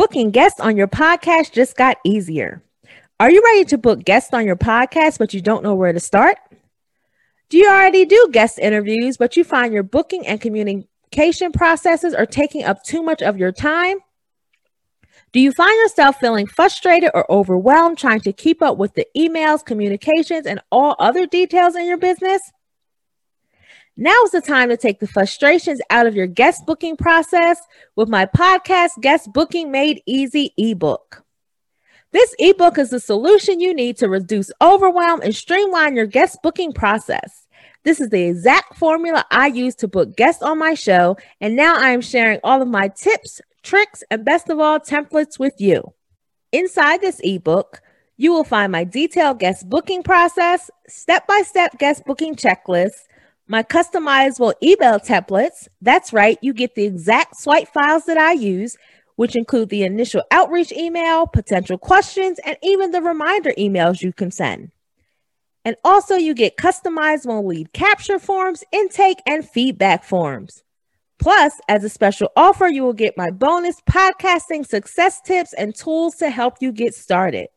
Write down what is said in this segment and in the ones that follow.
Booking guests on your podcast just got easier. Are you ready to book guests on your podcast, but you don't know where to start? Do you already do guest interviews, but you find your booking and communication processes are taking up too much of your time? Do you find yourself feeling frustrated or overwhelmed trying to keep up with the emails, communications, and all other details in your business? Now is the time to take the frustrations out of your guest booking process with my podcast, Guest Booking Made Easy ebook. This ebook is the solution you need to reduce overwhelm and streamline your guest booking process. This is the exact formula I use to book guests on my show, and now I am sharing all of my tips, tricks, and best of all, templates with you. Inside this ebook, you will find my detailed guest booking process, step by step guest booking checklist, my customizable email templates. That's right, you get the exact swipe files that I use, which include the initial outreach email, potential questions, and even the reminder emails you can send. And also, you get customizable lead capture forms, intake, and feedback forms. Plus, as a special offer, you will get my bonus podcasting success tips and tools to help you get started.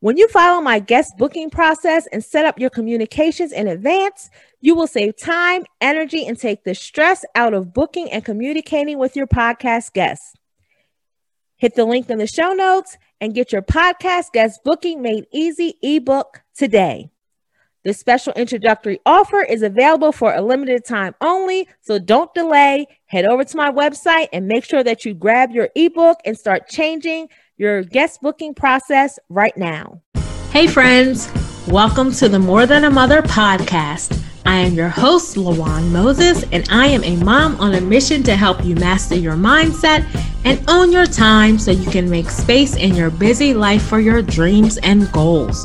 When you follow my guest booking process and set up your communications in advance, you will save time, energy, and take the stress out of booking and communicating with your podcast guests. Hit the link in the show notes and get your podcast guest booking made easy ebook today. This special introductory offer is available for a limited time only, so don't delay. Head over to my website and make sure that you grab your ebook and start changing your guest booking process right now. Hey, friends, welcome to the More Than a Mother podcast. I am your host, Lawan Moses, and I am a mom on a mission to help you master your mindset and own your time so you can make space in your busy life for your dreams and goals.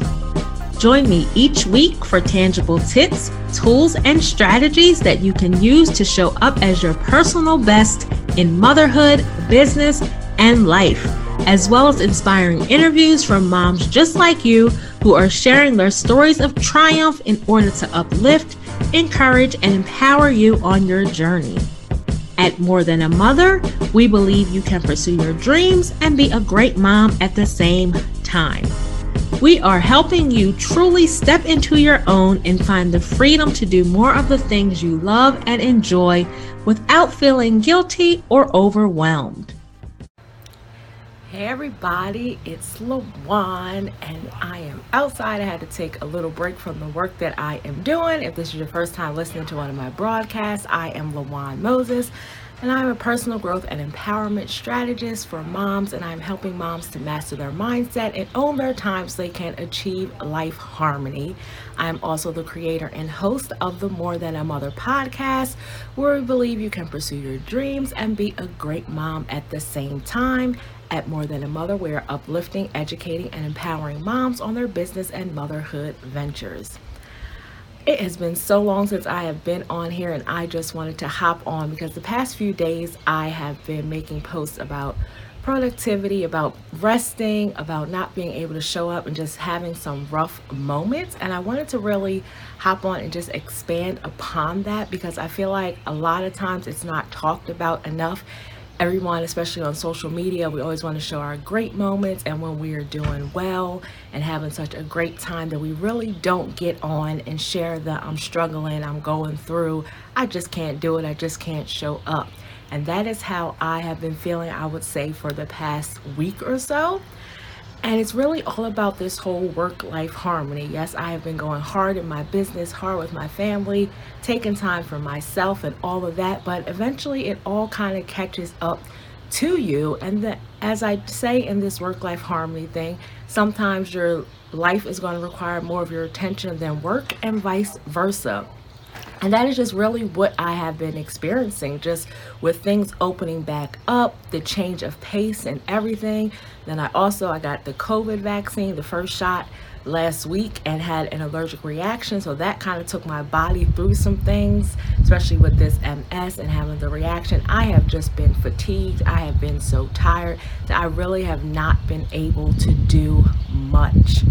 Join me each week for tangible tips, tools, and strategies that you can use to show up as your personal best in motherhood, business, and life as well as inspiring interviews from moms just like you who are sharing their stories of triumph in order to uplift, encourage, and empower you on your journey. At More Than a Mother, we believe you can pursue your dreams and be a great mom at the same time. We are helping you truly step into your own and find the freedom to do more of the things you love and enjoy without feeling guilty or overwhelmed. Everybody, it's Lawan and I am outside. I had to take a little break from the work that I am doing. If this is your first time listening to one of my broadcasts, I am Lawan Moses and I'm a personal growth and empowerment strategist for moms and I'm helping moms to master their mindset and own their time so they can achieve life harmony. I'm also the creator and host of the More Than a Mother podcast, where we believe you can pursue your dreams and be a great mom at the same time. At More Than a Mother, we are uplifting, educating, and empowering moms on their business and motherhood ventures. It has been so long since I have been on here, and I just wanted to hop on because the past few days I have been making posts about productivity, about resting, about not being able to show up and just having some rough moments. And I wanted to really hop on and just expand upon that because I feel like a lot of times it's not talked about enough everyone, especially on social media, we always want to show our great moments and when we are doing well and having such a great time that we really don't get on and share the I'm struggling, I'm going through, I just can't do it, I just can't show up. And that is how I have been feeling, I would say, for the past week or so. And it's really all about this whole work life harmony. Yes, I have been going hard in my business, hard with my family, taking time for myself and all of that. But eventually it all kind of catches up to you. And the, as I say in this work life harmony thing, sometimes your life is going to require more of your attention than work, and vice versa. And that is just really what I have been experiencing, just with things opening back up, the change of pace and everything. Then I also I got the COVID vaccine, the first shot last week and had an allergic reaction. So that kind of took my body through some things, especially with this MS and having the reaction. I have just been fatigued. I have been so tired that I really have not been able to do much.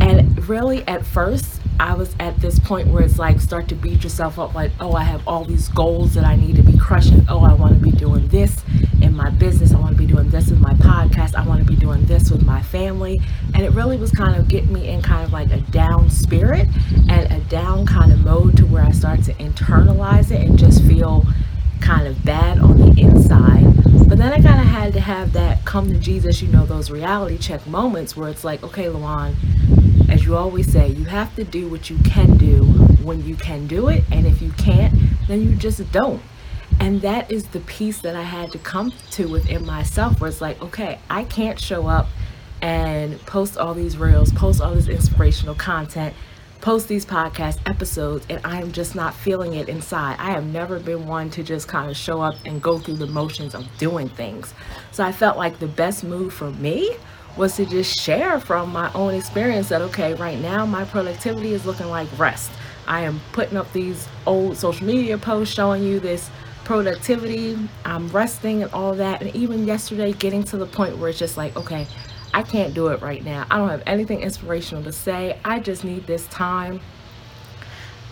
And really, at first, I was at this point where it's like start to beat yourself up like, oh, I have all these goals that I need to be crushing. Oh, I want to be doing this in my business. I want to be doing this in my podcast, I wanna be doing this with my family. And it really was kind of getting me in kind of like a down spirit and a down kind of mode to where I start to internalize it and just feel kind of bad on the inside. But then I kind of had to have that come to Jesus, you know, those reality check moments where it's like, okay, Lawan, as you always say, you have to do what you can do when you can do it. And if you can't, then you just don't. And that is the piece that I had to come to within myself where it's like, okay, I can't show up and post all these reels, post all this inspirational content, post these podcast episodes, and I am just not feeling it inside. I have never been one to just kind of show up and go through the motions of doing things. So I felt like the best move for me was to just share from my own experience that, okay, right now my productivity is looking like rest. I am putting up these old social media posts showing you this productivity, I'm resting and all that. And even yesterday, getting to the point where it's just like, okay, I can't do it right now. I don't have anything inspirational to say. I just need this time.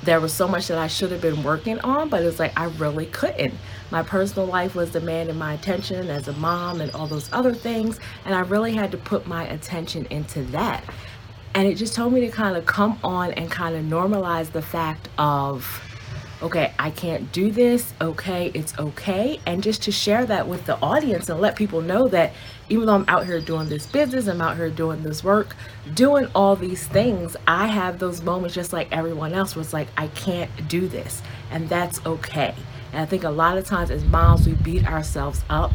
There was so much that I should have been working on, but it's like I really couldn't. My personal life was demanding my attention as a mom and all those other things, and I really had to put my attention into that. And it just told me to kind of come on and kind of normalize the fact of okay, I can't do this, okay, it's okay. And just to share that with the audience and let people know that even though I'm out here doing this business, I'm out here doing this work, doing all these things, I have those moments just like everyone else was like, I can't do this. And that's okay. And I think a lot of times as moms, we beat ourselves up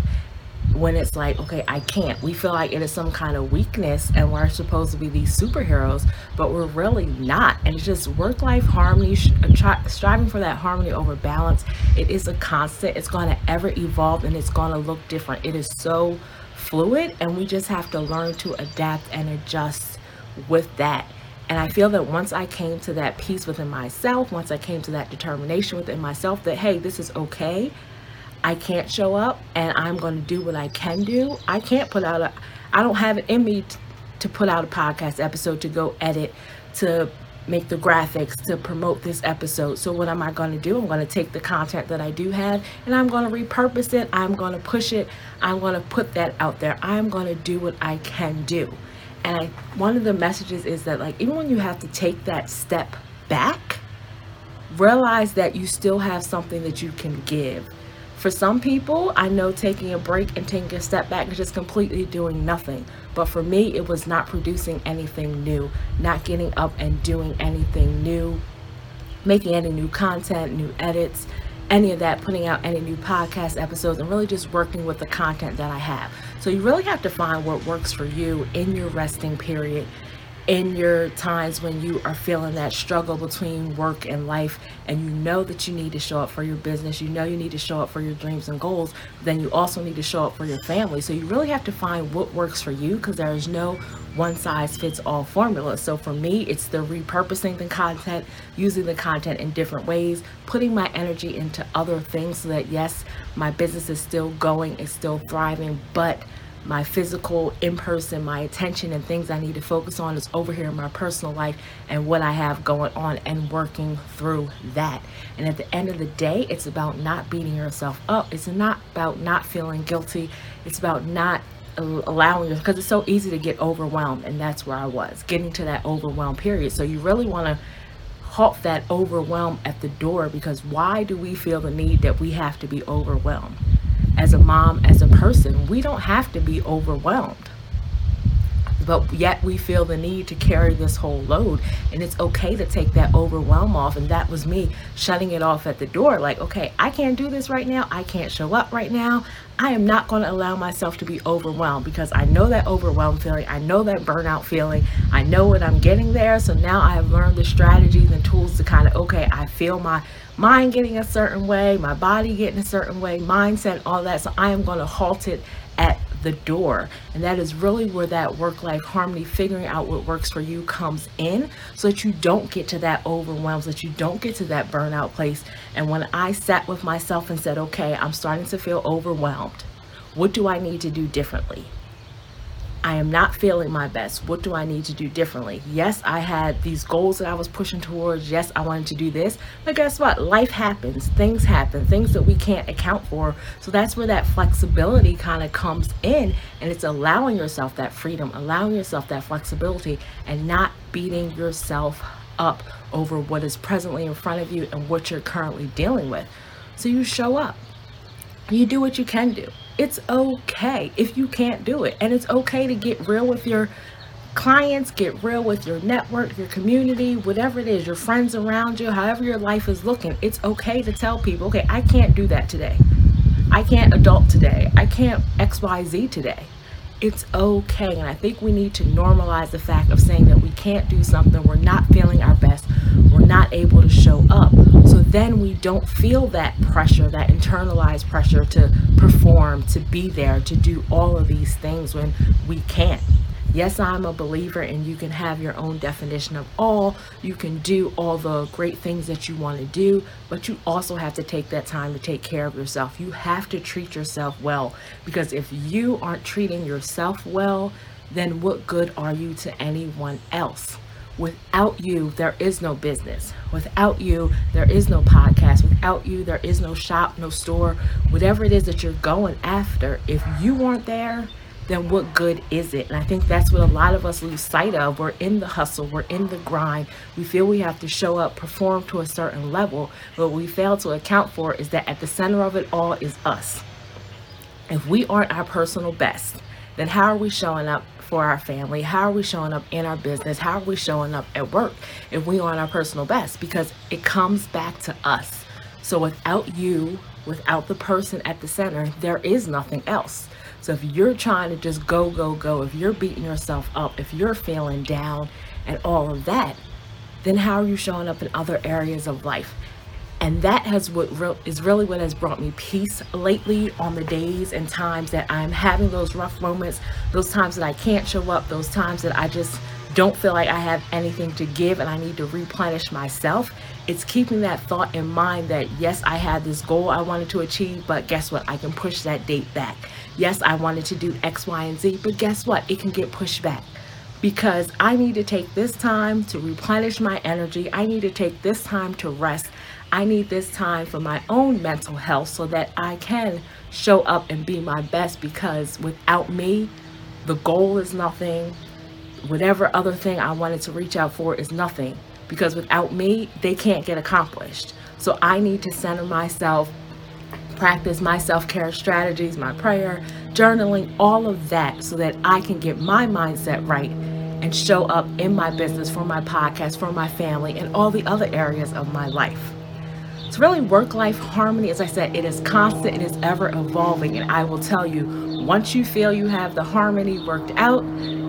when it's like, okay, I can't. We feel like it is some kind of weakness and we're supposed to be these superheroes, but we're really not. And it's just work life harmony, striving for that harmony over balance. It is a constant, it's going to ever evolve and it's going to look different. It is so fluid, and we just have to learn to adapt and adjust with that. And I feel that once I came to that peace within myself, once I came to that determination within myself that, hey, this is okay I can't show up and I'm going to do what I can do. I can't put out a, I don't have it in me t- to put out a podcast episode to go edit, to make the graphics, to promote this episode. So, what am I going to do? I'm going to take the content that I do have and I'm going to repurpose it. I'm going to push it. I'm going to put that out there. I'm going to do what I can do. And I, one of the messages is that, like, even when you have to take that step back, realize that you still have something that you can give for some people, I know taking a break and taking a step back is just completely doing nothing. But for me, it was not producing anything new, not getting up and doing anything new, making any new content, new edits, any of that, putting out any new podcast episodes, and really just working with the content that I have. So you really have to find what works for you in your resting period in your times when you are feeling that struggle between work and life and you know that you need to show up for your business you know you need to show up for your dreams and goals then you also need to show up for your family. So you really have to find what works for you because there is no one size fits all formula. So for me it's the repurposing the content using the content in different ways putting my energy into other things so that yes my business is still going it's still thriving but my physical in person, my attention and things I need to focus on is over here in my personal life and what I have going on and working through that. And at the end of the day, it's about not beating yourself up. It's not about not feeling guilty. It's about not allowing you because it's so easy to get overwhelmed and that's where I was getting to that overwhelmed period. So you really want to halt that overwhelm at the door because why do we feel the need that we have to be overwhelmed? As a mom, as a person, we don't have to be overwhelmed. But yet we feel the need to carry this whole load. And it's okay to take that overwhelm off. And that was me shutting it off at the door. Like, okay, I can't do this right now. I can't show up right now. I am not going to allow myself to be overwhelmed because I know that overwhelmed feeling. I know that burnout feeling. I know what I'm getting there. So now I have learned the strategies and tools to kind of, okay, I feel my mind getting a certain way, my body getting a certain way, mindset, all that. So I am going to halt it at the door. And that is really where that work life harmony, figuring out what works for you, comes in so that you don't get to that overwhelm, so that you don't get to that burnout place. And when I sat with myself and said, okay, I'm starting to feel overwhelmed, what do I need to do differently? I am not feeling my best. What do I need to do differently? Yes, I had these goals that I was pushing towards. Yes, I wanted to do this. But guess what? Life happens, things happen, things that we can't account for. So that's where that flexibility kind of comes in. And it's allowing yourself that freedom, allowing yourself that flexibility, and not beating yourself up over what is presently in front of you and what you're currently dealing with. So you show up, you do what you can do it's okay if you can't do it. And it's okay to get real with your clients, get real with your network, your community, whatever it is, your friends around you, however your life is looking. It's okay to tell people, okay, I can't do that today. I can't adult today. I can't XYZ today. It's okay. And I think we need to normalize the fact of saying that we can't do something, we're not feeling our best, we're not able to show up. Then we don't feel that pressure, that internalized pressure to perform, to be there, to do all of these things when we can't. Yes, I'm a believer, and you can have your own definition of all. You can do all the great things that you want to do, but you also have to take that time to take care of yourself. You have to treat yourself well because if you aren't treating yourself well, then what good are you to anyone else? Without you, there is no business. Without you, there is no podcast. Without you, there is no shop, no store, whatever it is that you're going after. If you weren't there, then what good is it? And I think that's what a lot of us lose sight of. We're in the hustle, we're in the grind. We feel we have to show up, perform to a certain level. But what we fail to account for is that at the center of it all is us. If we aren't our personal best, then how are we showing up for our family? How are we showing up in our business? How are we showing up at work if we aren't our personal best? Because it comes back to us. So without you, without the person at the center, there is nothing else. So if you're trying to just go, go, go, if you're beating yourself up, if you're feeling down and all of that, then how are you showing up in other areas of life? And that has what re- is really what has brought me peace lately on the days and times that I'm having those rough moments, those times that I can't show up, those times that I just don't feel like I have anything to give and I need to replenish myself. It's keeping that thought in mind that yes, I had this goal I wanted to achieve, but guess what? I can push that date back. Yes, I wanted to do X, Y, and Z, but guess what? It can get pushed back because I need to take this time to replenish my energy. I need to take this time to rest. I need this time for my own mental health so that I can show up and be my best because without me, the goal is nothing. Whatever other thing I wanted to reach out for is nothing because without me, they can't get accomplished. So I need to center myself practice my self care strategies, my prayer, journaling, all of that so that I can get my mindset right and show up in my business, for my podcast, for my family, and all the other areas of my life. It's really work life harmony. As I said, it is constant, it is ever evolving. And I will tell you, once you feel you have the harmony worked out,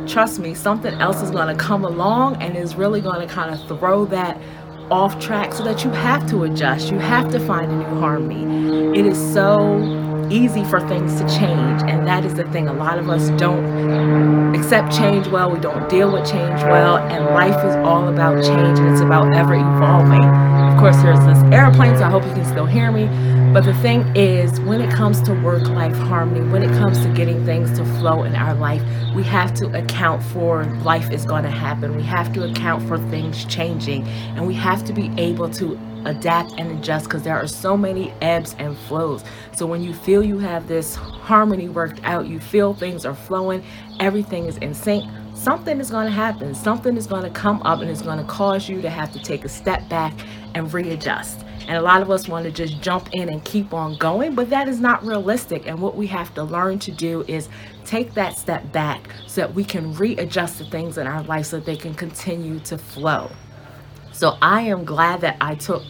trust me, something else is going to come along and is really going to kind of throw that off track so that you have to adjust. You have to find a new harmony. It is so easy for things to change, and that is the thing. A lot of us don't accept change well, we don't deal with change well, and life is all about change and it's about ever evolving. Of course, there's this airplane, so I hope you can still hear me. But the thing is, when it comes to work life harmony, when it comes to getting things to flow in our life, we have to account for life is going to happen. We have to account for things changing, and we have to be able to adapt and adjust because there are so many ebbs and flows. So when you feel you have this harmony worked out, you feel things are flowing, everything is in sync, something is going to happen. Something is going to come up and it's going to cause you to have to take a step back and readjust. And a lot of us want to just jump in and keep on going, but that is not realistic. And what we have to learn to do is take that step back so that we can readjust the things in our life so that they can continue to flow. So I am glad that I took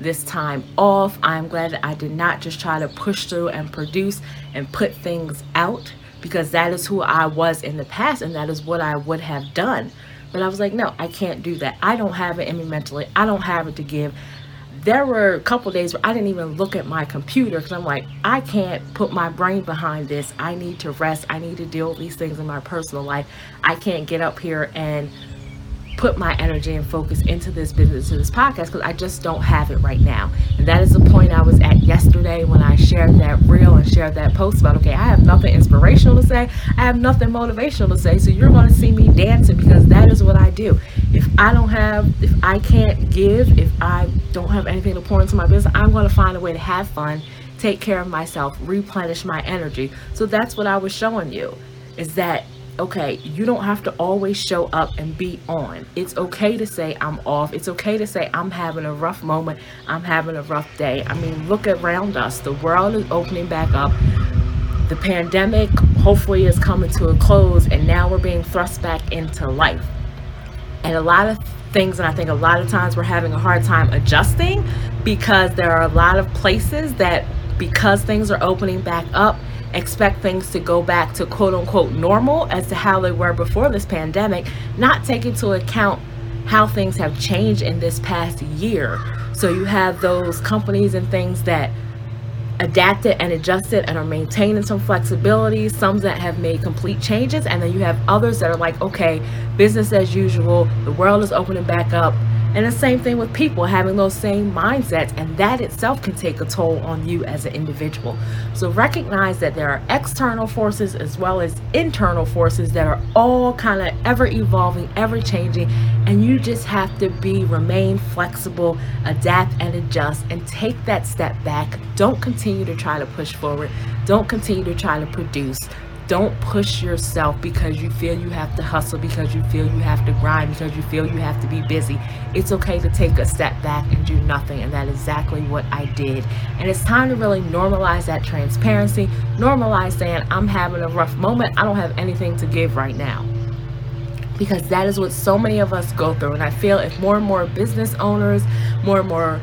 this time off. I'm glad that I did not just try to push through and produce and put things out because that is who I was in the past and that is what I would have done. But I was like, no, I can't do that. I don't have it in me mentally. I don't have it to give there were a couple days where I didn't even look at my computer because I'm like, I can't put my brain behind this. I need to rest. I need to deal with these things in my personal life. I can't get up here and put my energy and focus into this business, to this podcast, because I just don't have it right now. And that is the point I was at yesterday when I shared that reel and shared that post about, okay, I have nothing inspirational to say, I have nothing motivational to say, so you're going to see me dancing because that is what I do. If I don't have, if I can't give, if I don't have anything to pour into my business, I'm going to find a way to have fun, take care of myself, replenish my energy. So that's what I was showing you is that okay, you don't have to always show up and be on. It's okay to say I'm off. It's okay to say I'm having a rough moment. I'm having a rough day. I mean, look around us. The world is opening back up. The pandemic hopefully is coming to a close, and now we're being thrust back into life. And a lot of things, and I think a lot of times we're having a hard time adjusting because there are a lot of places that, because things are opening back up, expect things to go back to quote unquote normal as to how they were before this pandemic, not take into account how things have changed in this past year. So you have those companies and things that adapted and adjusted and are maintaining some flexibility, some that have made complete changes, and then you have others that are like, okay, business as usual, the world is opening back up, and the same thing with people having those same mindsets, and that itself can take a toll on you as an individual. So recognize that there are external forces as well as internal forces that are all kind of ever evolving, ever changing, and you just have to be remain flexible, adapt and adjust, and take that step back. Don't continue to try to push forward. Don't continue to try to produce don't push yourself because you feel you have to hustle, because you feel you have to grind, because you feel you have to be busy. It's okay to take a step back and do nothing. And that is exactly what I did. And it's time to really normalize that transparency, normalize saying, I'm having a rough moment. I don't have anything to give right now because that is what so many of us go through. And I feel if more and more business owners, more and more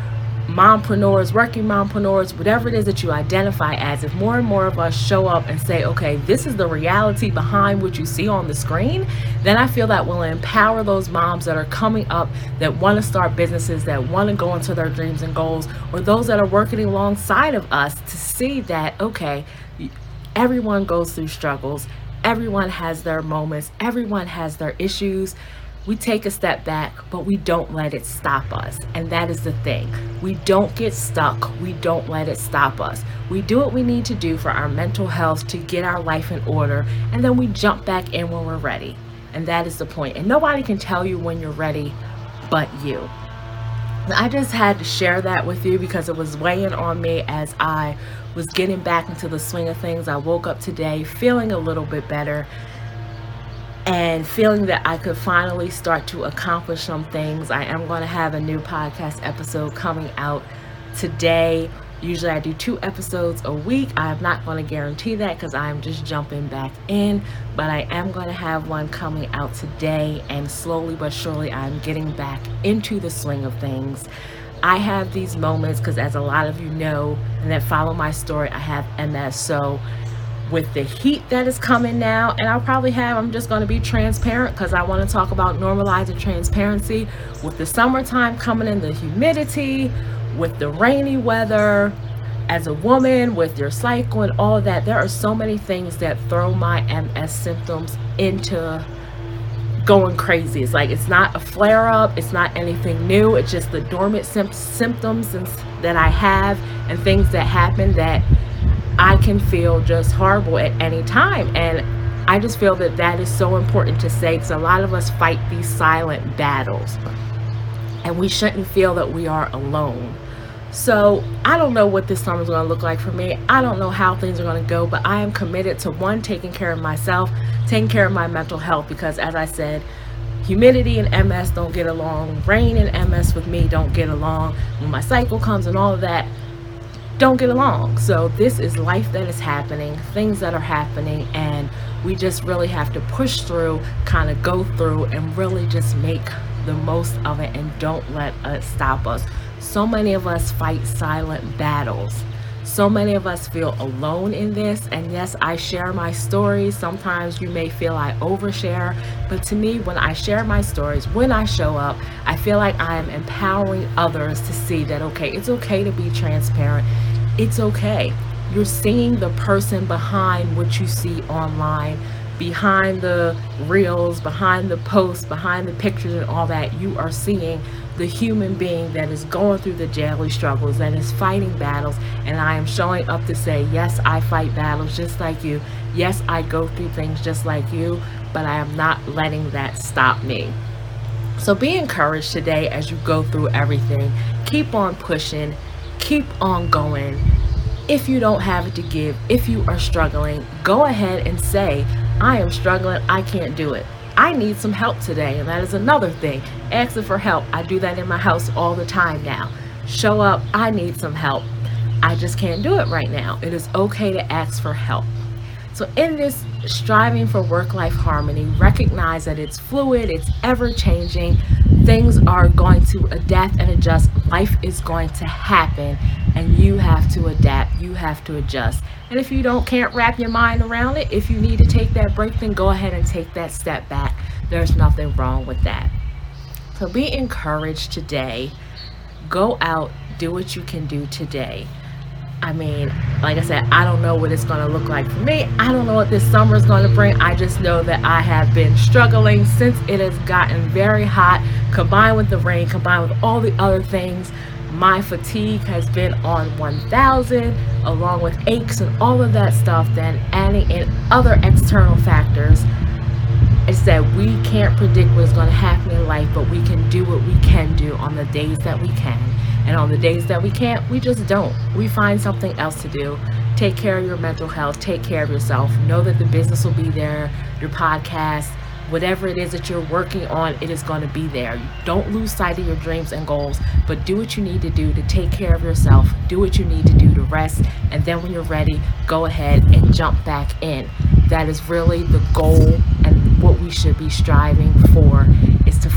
mompreneurs, working mompreneurs, whatever it is that you identify as, if more and more of us show up and say, okay, this is the reality behind what you see on the screen, then I feel that will empower those moms that are coming up that want to start businesses, that want to go into their dreams and goals, or those that are working alongside of us to see that, okay, everyone goes through struggles. Everyone has their moments, everyone has their issues we take a step back, but we don't let it stop us. And that is the thing. We don't get stuck. We don't let it stop us. We do what we need to do for our mental health to get our life in order, and then we jump back in when we're ready. And that is the point. And nobody can tell you when you're ready but you. I just had to share that with you because it was weighing on me as I was getting back into the swing of things. I woke up today feeling a little bit better and feeling that I could finally start to accomplish some things. I am going to have a new podcast episode coming out today. Usually I do two episodes a week. I'm not going to guarantee that because I'm just jumping back in, but I am going to have one coming out today and slowly but surely I'm getting back into the swing of things. I have these moments because as a lot of you know and that follow my story, I have MS. So with the heat that is coming now and I'll probably have I'm just going to be transparent because I want to talk about normalizing transparency with the summertime coming in the humidity with the rainy weather as a woman with your cycle and all that there are so many things that throw my MS symptoms into going crazy. It's like it's not a flare-up it's not anything new it's just the dormant symptoms that I have and things that happen that I can feel just horrible at any time. And I just feel that that is so important to say because a lot of us fight these silent battles and we shouldn't feel that we are alone. So I don't know what this summer is going to look like for me. I don't know how things are going to go, but I am committed to one, taking care of myself, taking care of my mental health because as I said, humidity and MS don't get along. Rain and MS with me don't get along. When my cycle comes and all of that, don't get along. So this is life that is happening, things that are happening, and we just really have to push through, kind of go through, and really just make the most of it and don't let it stop us. So many of us fight silent battles. So many of us feel alone in this, and yes, I share my stories. Sometimes you may feel I overshare, but to me, when I share my stories, when I show up, I feel like I am empowering others to see that, okay, it's okay to be transparent. It's okay. You're seeing the person behind what you see online. Behind the reels, behind the posts, behind the pictures, and all that, you are seeing the human being that is going through the daily struggles and is fighting battles. And I am showing up to say, yes, I fight battles just like you. Yes, I go through things just like you, but I am not letting that stop me. So be encouraged today as you go through everything. Keep on pushing, keep on going. If you don't have it to give, if you are struggling, go ahead and say, I am struggling, I can't do it. I need some help today. And that is another thing. Asking for help. I do that in my house all the time now. Show up, I need some help. I just can't do it right now. It is okay to ask for help. So, in this striving for work life harmony, recognize that it's fluid, it's ever changing. Things are going to adapt and adjust. Life is going to happen, and you have to adapt. You have to adjust. And if you don't can't wrap your mind around it, if you need to take that break, then go ahead and take that step back. There's nothing wrong with that. So be encouraged today. Go out, do what you can do today. I mean, like I said, I don't know what it's going to look like for me. I don't know what this summer is going to bring. I just know that I have been struggling since it has gotten very hot, combined with the rain, combined with all the other things. My fatigue has been on 1000, along with aches and all of that stuff. Then adding in other external factors. It's that we can't predict what's going to happen in life, but we can do what we can do on the days that we can and on the days that we can't, we just don't. We find something else to do. Take care of your mental health, take care of yourself. Know that the business will be there, your podcast, whatever it is that you're working on, it is going to be there. Don't lose sight of your dreams and goals, but do what you need to do to take care of yourself. Do what you need to do to rest. And then when you're ready, go ahead and jump back in. That is really the goal and what we should be striving for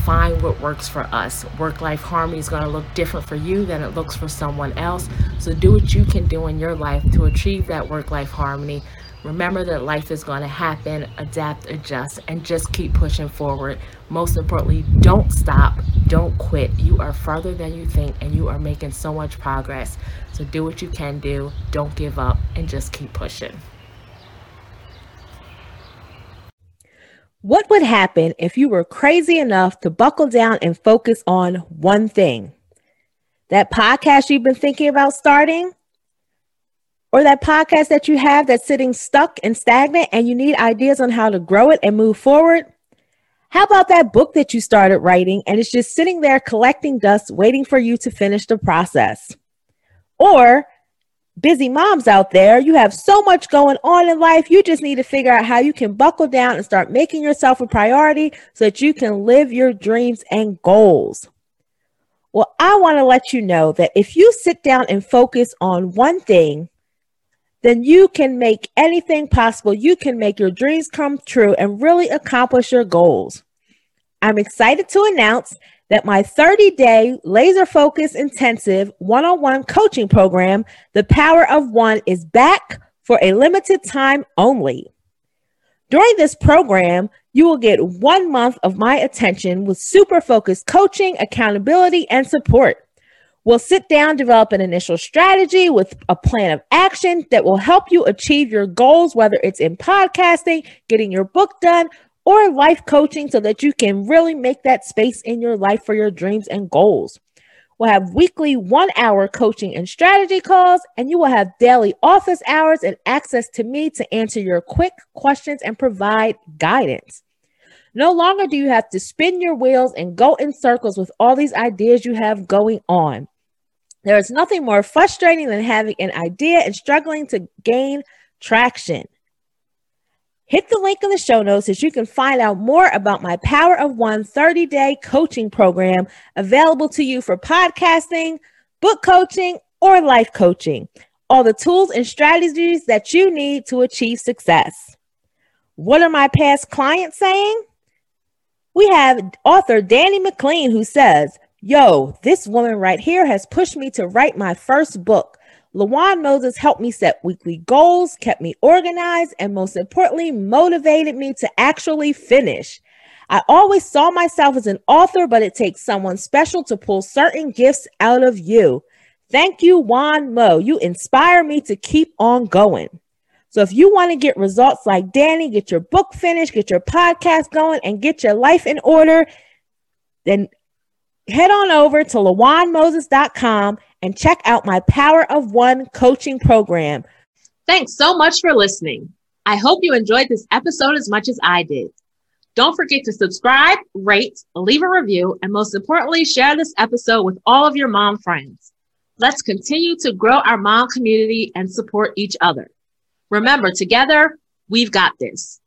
find what works for us. Work life harmony is going to look different for you than it looks for someone else. So do what you can do in your life to achieve that work life harmony. Remember that life is going to happen, adapt, adjust, and just keep pushing forward. Most importantly, don't stop, don't quit. You are further than you think, and you are making so much progress. So do what you can do, don't give up, and just keep pushing. What would happen if you were crazy enough to buckle down and focus on one thing? That podcast you've been thinking about starting? Or that podcast that you have that's sitting stuck and stagnant and you need ideas on how to grow it and move forward? How about that book that you started writing and it's just sitting there collecting dust, waiting for you to finish the process? Or busy moms out there, you have so much going on in life. You just need to figure out how you can buckle down and start making yourself a priority so that you can live your dreams and goals. Well, I want to let you know that if you sit down and focus on one thing, then you can make anything possible. You can make your dreams come true and really accomplish your goals. I'm excited to announce that my 30 day laser focus intensive one on one coaching program, The Power of One, is back for a limited time only. During this program, you will get one month of my attention with super focused coaching, accountability, and support. We'll sit down, develop an initial strategy with a plan of action that will help you achieve your goals, whether it's in podcasting, getting your book done, or life coaching so that you can really make that space in your life for your dreams and goals. We'll have weekly one hour coaching and strategy calls, and you will have daily office hours and access to me to answer your quick questions and provide guidance. No longer do you have to spin your wheels and go in circles with all these ideas you have going on. There is nothing more frustrating than having an idea and struggling to gain traction. Hit the link in the show notes as you can find out more about my Power of One 30 day coaching program available to you for podcasting, book coaching, or life coaching. All the tools and strategies that you need to achieve success. What are my past clients saying? We have author Danny McLean who says, Yo, this woman right here has pushed me to write my first book. Lawan Moses helped me set weekly goals, kept me organized, and most importantly, motivated me to actually finish. I always saw myself as an author, but it takes someone special to pull certain gifts out of you. Thank you, Juan Mo. You inspire me to keep on going. So if you want to get results like Danny, get your book finished, get your podcast going, and get your life in order, then head on over to lawanmoses.com and check out my Power of One coaching program. Thanks so much for listening. I hope you enjoyed this episode as much as I did. Don't forget to subscribe, rate, leave a review, and most importantly, share this episode with all of your mom friends. Let's continue to grow our mom community and support each other. Remember, together, we've got this.